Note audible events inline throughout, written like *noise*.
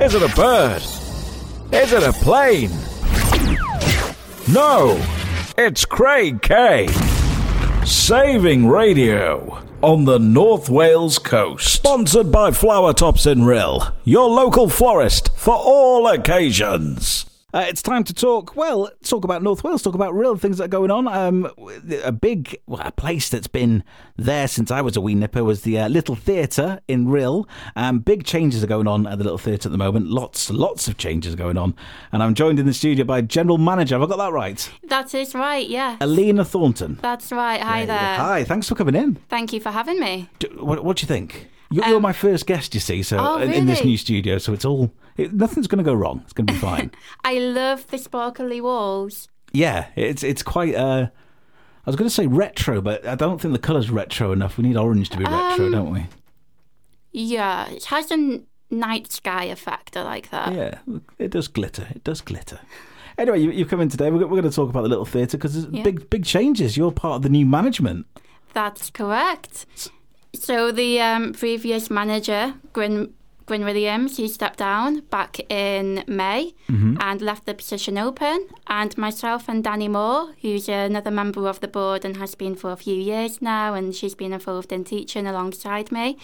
Is it a bird? Is it a plane? No, it's Craig K. Saving radio on the North Wales coast. Sponsored by Flower Tops in Rhyl, your local florist for all occasions. Uh, it's time to talk. Well, talk about North Wales. Talk about real things that are going on. Um, a big well, a place that's been there since I was a wee nipper was the uh, Little Theatre in Rhyl. Um, big changes are going on at the Little Theatre at the moment. Lots, lots of changes going on. And I'm joined in the studio by General Manager. Have I got that right? That is right. Yeah. Alina Thornton. That's right. Hi there. Hi. Thanks for coming in. Thank you for having me. Do, what, what do you think? You're, you're my first guest, you see, so Oh, in, in this new studio, so it's all it, nothing's going to go wrong. It's going to be fine. *laughs* I love the sparkly walls. yeah, it's it's quite. Uh, I was going to say retro, but I don't think the colour's retro enough. We need orange to be retro, Um, don't we? Yeah, it has a night sky effect. I like that. Yeah, it does glitter. It does glitter. Anyway, you, you've come in today. We're, we're going to talk about the little theatre because there's Yeah. big big changes. You're part of the new management. That's correct. So the um, previous manager, Gwyn, Gwyn Williams, he stepped down back in May and left the position open. And myself and Danny Moore, who's another member of the board and has been for a few years now, and she's been involved in teaching alongside me,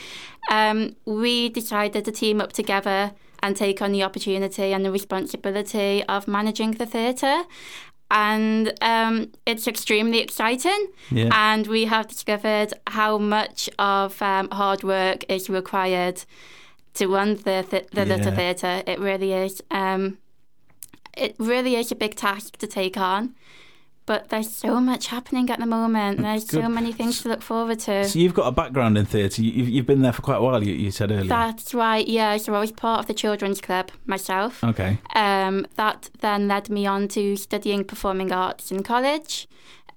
um, we decided to team up together and take on the opportunity and the responsibility of managing the theatre. And um, it's extremely exciting. Yeah. And we have discovered how much of um, hard work is required to run the, th- the Little Theatre. It really is. Um, it really is a big task to take on. But there's so much happening at the moment. There's so many things to look forward to. So you've got a background in theatre. You, you've, you've been there for quite a while. You, you said earlier. That's right, yeah. So I was part of the Children's Club myself. okay. Um, that then led me on to studying performing arts in college.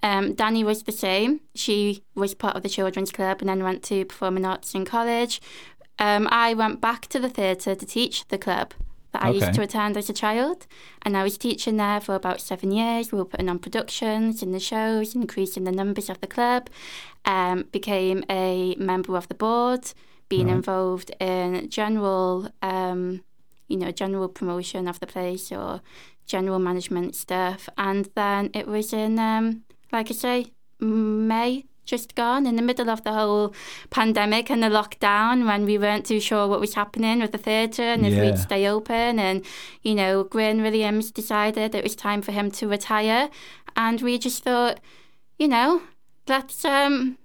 Um, Danny was the same. She was part of the children's club and then went to performing arts in college. Um, I went back to the theatre to teach the club that I Okay. used to attend as a child, and I was teaching there for about seven years. We were putting on productions in the shows, increasing the numbers of the club. Um, became a member of the board, being involved in general um, you know, general promotion of the place or general management stuff. And then it was in, um, like I say, May, just gone, in the middle of the whole pandemic and the lockdown when we weren't too sure what was happening with the theatre and if Yeah. we'd stay open. And, you know, Gwyn Williams decided it was time for him to retire. And we just thought, you know, let's, um,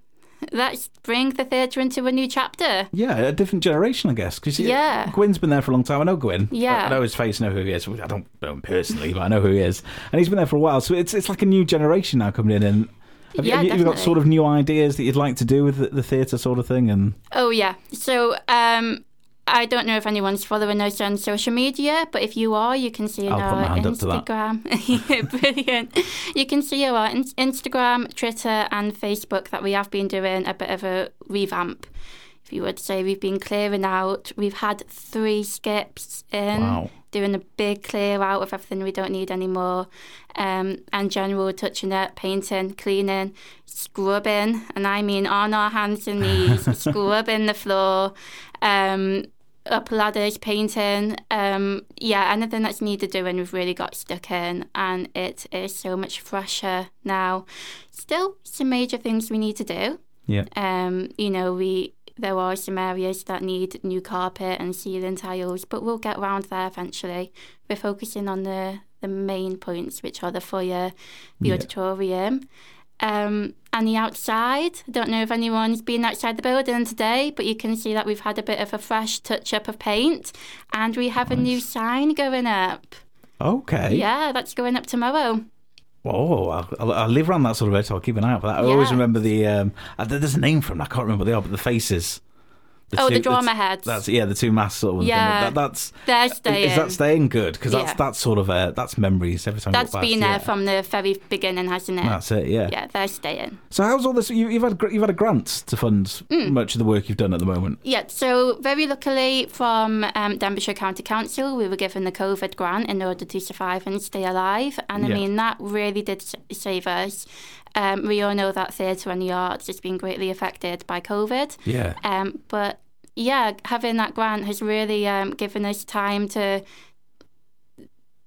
let's bring the theatre into a new chapter. Yeah, a different generation, I guess. Because Yeah. Gwyn's been there for a long time. I know Gwyn. Yeah. I know his face, I know who he is. I don't know him personally, but I know who he is. And he's been there for a while. So it's it's like a new generation now coming in. And *laughs* have, you- Yeah, you, have you got sort of new ideas that you'd like to do with the, the theatre sort of thing? And Oh yeah. So um, I don't know if anyone's following us on social media, but if you are, you can see I'll on put my our hand up to that. Instagram. *laughs* Brilliant. You can see our Instagram, Twitter, and Facebook that we have been doing a bit of a revamp. You would say we've been clearing out. We've had three skips in. Wow. Doing a big clear out of everything we don't need anymore, um, and general touching up, painting, cleaning, scrubbing, and I mean on our hands and knees, *laughs* scrubbing the floor, um, up ladders, painting. Um, yeah, anything that's needed doing, we've really got stuck in, and it is so much fresher now. Still, some major things we need to do. yeah, Um, you know, we there are some areas that need new carpet and ceiling tiles, but we'll get around there eventually. We're focusing on the the main points, which are the foyer, the Yeah. auditorium, um, and the outside. I don't know if anyone's been outside the building today, but you can see that we've had a bit of a fresh touch up of paint, and we have a new sign going up. okay. Yeah, that's going up tomorrow. Oh, I'll, I'll, I'll live around that sort of area, so I'll keep an eye out for that. I always remember the. Um, uh, there's a name for them. I can't remember what they are, but the faces. Oh, the two- drama t- heads. That's yeah, the two masks sort of. Yeah. that, that's They're staying. Is that staying good? Because that's Yeah. that's sort of a, that's memories every time. That's been there yeah. from the very beginning, hasn't it? That's it. Yeah. Yeah, they're staying. So how's all this? You, you've had you've had a grant to fund Mm. much of the work you've done at the moment. Yeah, so very luckily from um, Denbighshire County Council, we were given the COVID grant in order to survive and stay alive. And I Yeah. mean, that really did save us. Um, we all know that theatre and the arts has been greatly affected by COVID. Yeah. Um, but yeah, having that grant has really um, given us time to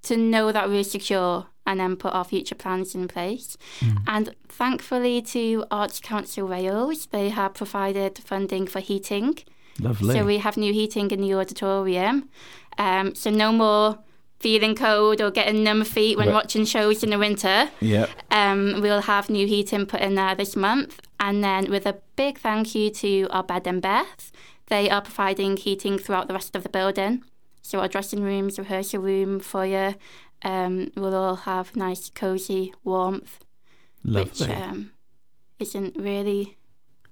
to know that we're secure and then put our future plans in place. Mm. And thankfully to Arts Council Wales, they have provided funding for heating. Lovely. So we have new heating in the auditorium. Um, so no more feeling cold or getting numb feet when Right. watching shows in the winter. yeah. Um, we'll have new heating put in there this month. And then with a big thank you to our bed and bath, they are providing heating throughout the rest of the building. So our dressing rooms, rehearsal room, foyer, um, will all have nice, cosy warmth, Lovely. which um, isn't really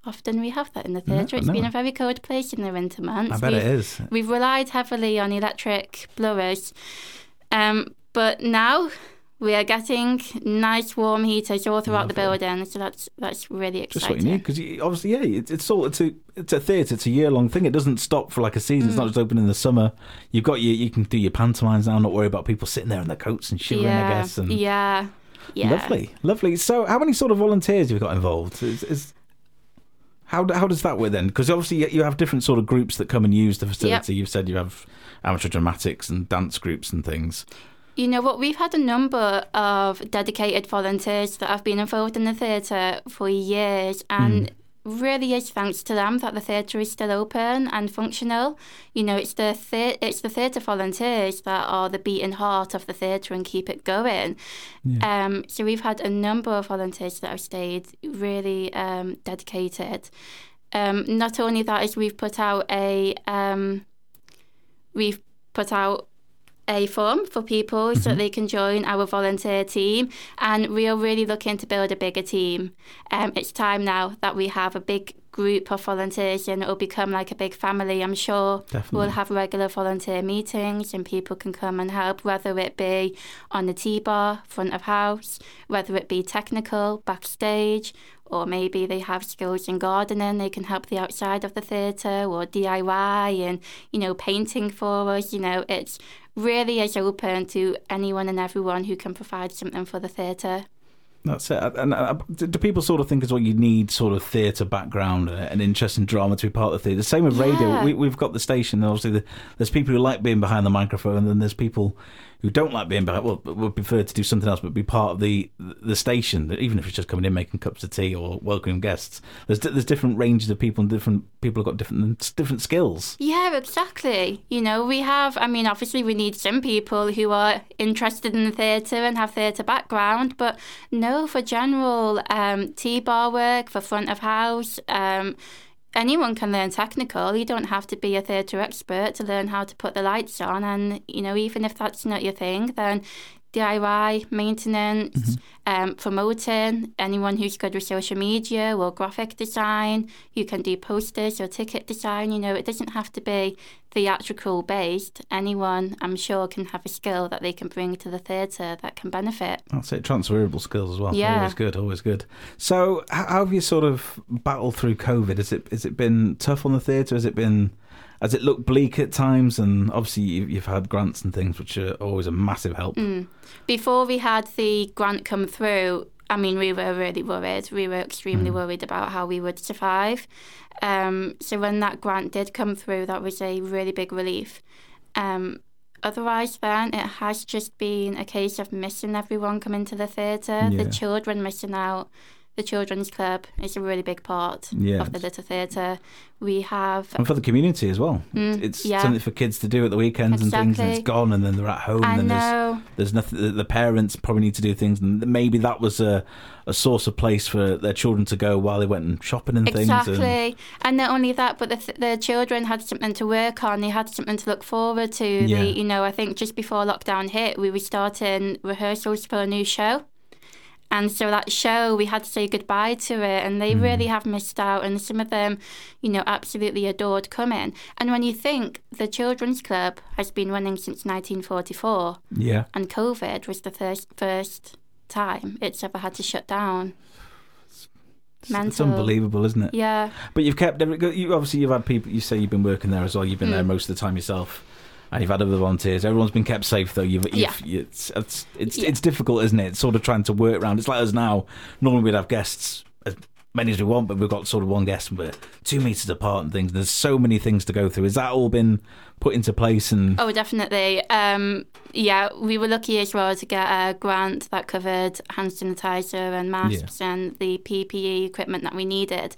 often we have that in the No, theatre. It's been a very cold place in the winter months. I bet We've- it is. We've relied heavily on electric blowers, um, but now we are getting nice warm heaters all throughout the building. So that's that's really exciting. Just what you need because obviously, yeah, it's, it's all it's a it's a theatre. It's a year long thing. It doesn't stop for like a season. Mm. It's not just open in the summer. You've got your you can do your pantomimes now. Not worry about people sitting there in their coats and shivering. yeah, I guess. And yeah, yeah. lovely, lovely. So, how many sort of volunteers have you got involved? Is, is how how does that work then? Because obviously you- you have different sort of groups that come and use the facility. You've said you have amateur dramatics and dance groups and things. You know what? We've had a number of dedicated volunteers that have been involved in the theatre for years, and hmm. Really is thanks to them that the theatre is still open and functional. You know, it's the thea- it's the theatre volunteers that are the beating heart of the theatre and keep it going. Um, so we've had a number of volunteers that have stayed really um, dedicated. Um, not only that, is we've put out a um, we've put out a form for people so that they can join our volunteer team. And we are really looking to build a bigger team. Um, it's time now that we have a big group of volunteers and it'll become like a big family. I'm sure Definitely. we'll have regular volunteer meetings and people can come and help, whether it be on the T bar, front of house, whether it be technical, backstage, or maybe they have skills in gardening, they can help the outside of the theatre, or DIY and, you know, painting for us. You know, it's really is open to anyone and everyone who can provide something for the theatre. That's it. And uh, do people sort of think as well you need sort of theatre background, and an interest in drama to be part of the theatre? The same with radio. Yeah. We, we've got the station. and Obviously, the, there's people who like being behind the microphone, and then there's people who don't like being behind. Well, would prefer to do something else, but be part of the the station. Even if it's just coming in, making cups of tea or welcoming guests. There's there's different ranges of people, and different people have got different different skills. Yeah, exactly. You know, we have, I mean, obviously, we need some people who are interested in the theatre and have theatre background, but no, for general um, T bar work, for front of house, um, anyone can learn technical. You don't have to be a theatre expert to learn how to put the lights on. And, you know, even if that's not your thing, then DIY, maintenance, um, promoting, anyone who's good with social media or graphic design, you can do posters or ticket design. You know, it doesn't have to be theatrical based. Anyone, I'm sure, can have a skill that they can bring to the theatre that can benefit. That's it. Transferable skills as well. Yeah. Always good. Always good. So, how how have you sort of battled through COVID? Has it has it been tough on the theatre? Has it been has it looked bleak at times? And obviously, you- you've had grants and things, which are always a massive help. Mm. Before we had the grant come through, I mean, we were really worried. We were extremely worried about how we would survive. Um, so when that grant did come through, that was a really big relief. Um, otherwise, then it has just been a case of missing everyone coming to the theatre, Yeah. the children missing out. The children's club is a really big part Yeah. of the little theatre. We have And for the community as well. Mm, it's yeah. something for kids to do at the weekends and things, and it's gone, and then they're at home, I and there's know. there's nothing. the- parents probably need to do things, and maybe that was a a source of place for their children to go while they went and shopping and things. Exactly. And not only that, but the, the children had something to work on. They had something to look forward to. Yeah. They, you know, I think just before lockdown hit, we were starting rehearsals for a new show. And so that show, we had to say goodbye to it, and they really have missed out. And some of them, you know, absolutely adored coming. And when you think the Children's Club has been running since 1944, yeah, and COVID was the first first time it's ever had to shut down. it's, it's unbelievable, isn't it? Yeah. But you've kept. You obviously you've had people. You say you've been working there as well. You've been there Mm. most of the time yourself, and you've had other volunteers. Everyone's been kept safe though. You've, you've Yeah. It's it's it's, Yeah. it's difficult, isn't it? It's sort of trying to work around. It's like us now. Normally we'd have guests. as many as we want, but we've got sort of one guest and we're two meters apart and things. There's so many things to go through. Has that all been put into place? And Oh, definitely. Um, yeah, we were lucky as well to get a grant that covered hand sanitizer and masks and the PPE equipment that we needed.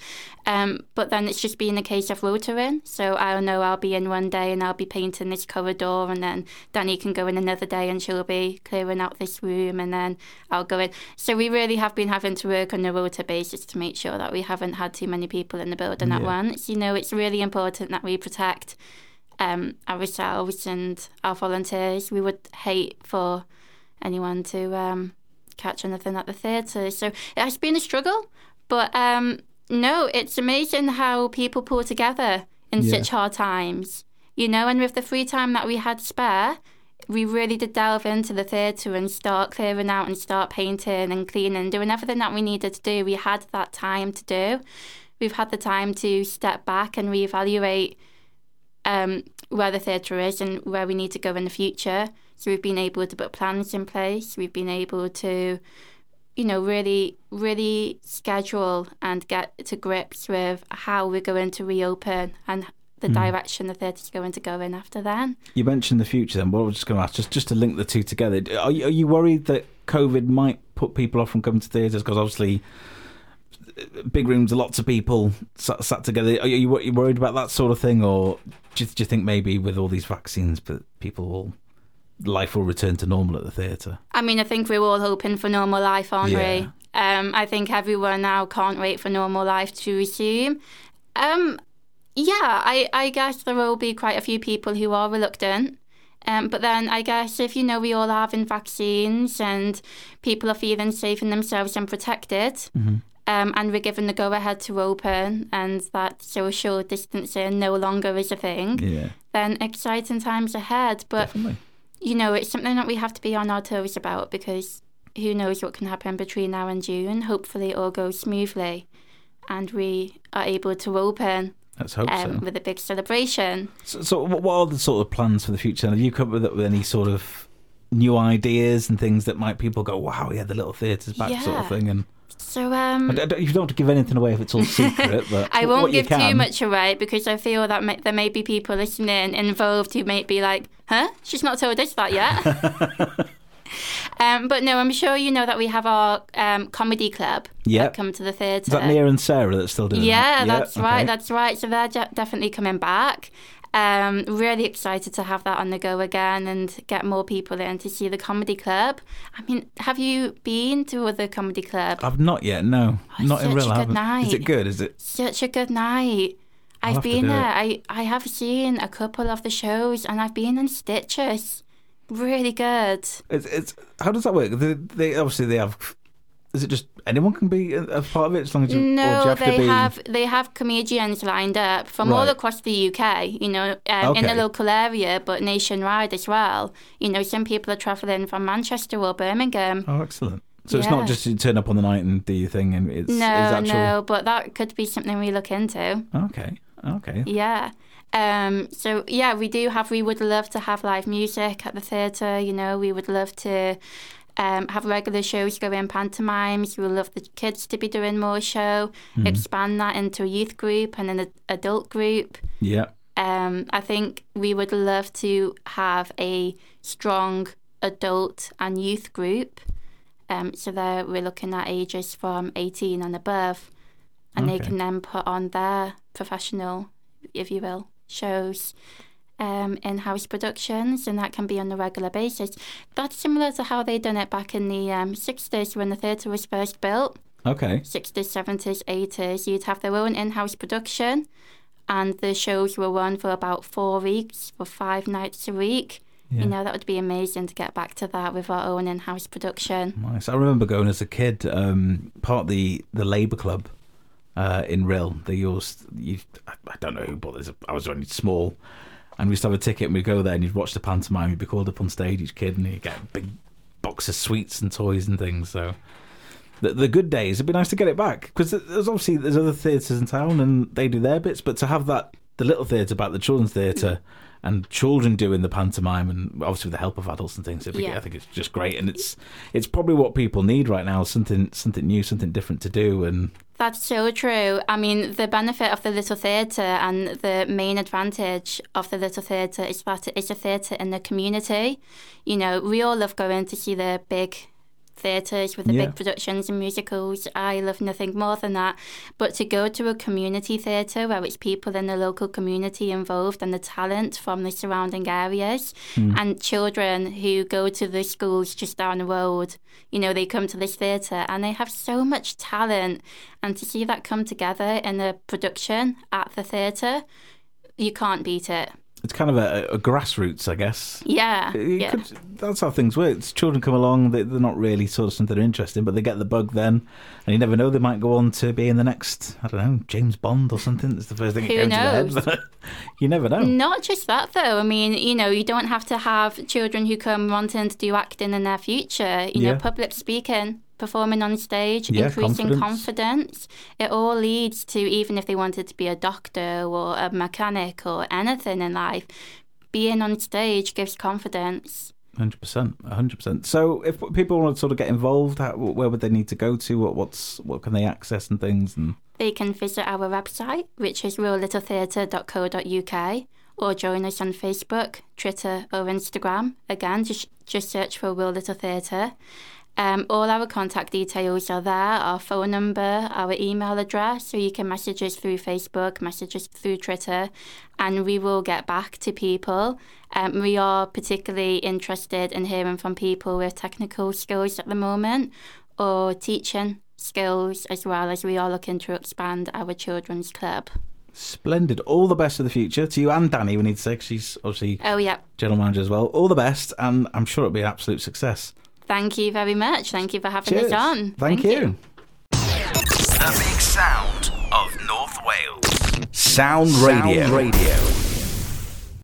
Um, but then it's just been a case of rotering. So I know I'll be in one day and I'll be painting this corridor, and then Danny can go in another day and she'll be clearing out this room, and then I'll go in. So we really have been having to work on a rota basis to make sure that we haven't had too many people in the building at once. You know, it's really important that we protect um, ourselves and our volunteers. We would hate for anyone to um, catch anything at the theatre. So it has been a struggle, but um, no, it's amazing how people pull together in Yeah. such hard times. You know, and with the free time that we had spare, we really did delve into the theatre and start clearing out and start painting and cleaning, doing everything that we needed to do. We had that time to do. We've had the time to step back and reevaluate um, where the theatre is and where we need to go in the future. So we've been able to put plans in place. We've been able to, you know, really, really schedule and get to grips with how we're going to reopen and the direction the theatre's going to go in after then. you mentioned the future. Then what I was just going to ask, just just to link the two together. Are you, are you worried that COVID might put people off from coming to theatres? Because obviously. Big rooms, lots of people sat, sat together. Are you, are you worried about that sort of thing, or do you, do you think maybe with all these vaccines, but people will life will return to normal at the theatre? I mean, I think we're all hoping for normal life, aren't Yeah. we? Um, I think everyone now can't wait for normal life to resume. Um, yeah, I, I guess there will be quite a few people who are reluctant. Um, but then I guess if you know we all are having vaccines and people are feeling safe in themselves and protected, um, and we're given the go ahead to open and that social distancing no longer is a thing, Yeah, then exciting times ahead. But definitely. you know, it's something that we have to be on our toes about because who knows what can happen between now and June. Hopefully, it all goes smoothly and we are able to open Let's hope um, so. with a big celebration. So, so what are the sort of plans for the future? Have you come up with, with any sort of new ideas and things that might people go, wow, yeah, the little theatre's back, sort of thing? And So, um, I don't, you don't have to give anything away if it's all *laughs* secret, but I won't give too much away because I feel that may, there may be people listening involved who might be like, huh? She's not told us that yet. *laughs* um, but no, I'm sure you know that we have our um, comedy club that come to the theatre. Is that Nia and Sarah that's still doing Yeah, that? that's okay. right. That's right. So they're de- definitely coming back. Um, really excited to have that on the go again and get more people in to see the comedy club. I mean, have you been to other comedy club? I've not yet, no. Oh, not in real, a I good haven't. Is it good? Is it? Such a good night. I'll I've been there. it. I, I have seen a couple of the shows and I've been in stitches. Really good. It's, it's how does that work? They, they obviously they have. Is it just anyone can be a, part of it as long as you? or do you No, have to they be, have they have comedians lined up from all across the UK. You know, um, in the local area, but nationwide as well. You know, some people are travelling from Manchester or Birmingham. Oh, excellent. So it's not just you turn up on the night and do your thing, and it's, no, it's actual. no, but that could be something we look into. Okay, okay. Yeah. Um, so yeah, we do have. We would love to have live music at the theatre. You know, we would love to um, have regular shows going, pantomimes. We would love the kids to be doing more show. Mm-hmm. Expand that into a youth group and an ad- adult group. Yeah. Um, I think we would love to have a strong adult and youth group. Um, so there we're looking at ages from 18 and above, and they can then put on their professional, if you will, shows um, in-house productions, and that can be on a regular basis. That's similar to how they done it back in the um, 60s when the theatre was first built. Okay. 60s, 70s, 80s, you'd have their own in house production, and the shows were run for about four weeks, for five nights a week. Yeah. You know, that would be amazing to get back to that with our own in house production. Nice. I remember going as a kid, um, part of the the Labour Club uh, in Rhyl. They used, you, I I don't know who bought this. I was only small, and we used to have a ticket and we'd go there and you'd watch the pantomime. You'd be called up on stage, each kid, and you'd get a big box of sweets and toys and things. So. The, the good days. It'd be nice to get it back because there's obviously there's other theatres in town and they do their bits, but to have that the little theatre back, the children's theatre, and children doing the pantomime, and obviously with the help of adults and things, it'd be, Yeah. I think it's just great, and it's it's probably what people need right now something something new, something different to do, and That's so true. I mean, the benefit of the Little Theatre and the main advantage of the Little Theatre is that it is a theatre in the community. You know, we all love going to see the big theatres with the Yeah. big productions and musicals. I love nothing more than that. But to go to a community theatre where it's people in the local community involved and the talent from the surrounding areas hmm. and children who go to the schools just down the road, you know, they come to this theatre and they have so much talent. And to see that come together in a production at the theatre, you can't beat it. It's kind of a, a grassroots, I guess. Yeah. Yeah. could- that's how things work. It's children come along, they, they're not really sort of something they're interested in, but they get the bug then, and you never know, they might go on to be in the next, I don't know, James Bond or something. That's the first thing that came to the knows? head. *laughs* you never know. Not just that, though. I mean, you know, you don't have to have children who come wanting to do acting in their future. You Yeah. know, public speaking, performing on stage, Yeah, increasing confidence. confidence. It all leads to, even if they wanted to be a doctor or a mechanic or anything in life, being on stage gives confidence. Hundred percent, hundred percent. So, if people want to sort of get involved, how, where would they need to go to? What what's what can they access and things? And They can visit our website, which is rhyllittletheatre.co.uk, or join us on Facebook, Twitter, or Instagram. Again, just just search for Rhyl Little Theatre. Um, all our contact details are there, our phone number, our email address, so you can message us through Facebook, message us through Twitter, and we will get back to people. Um, we are particularly interested in hearing from people with technical skills at the moment or teaching skills as well as we are looking to expand our children's club. splendid. All the best for the future to you and Danny. We need to say she's obviously Oh, yeah. general manager as well. All the best, and I'm sure it'll be an absolute success. Thank you very much. Thank you for having Cheers. us on. Thank, you. The big sound of North Wales. Sound Radio. Radio.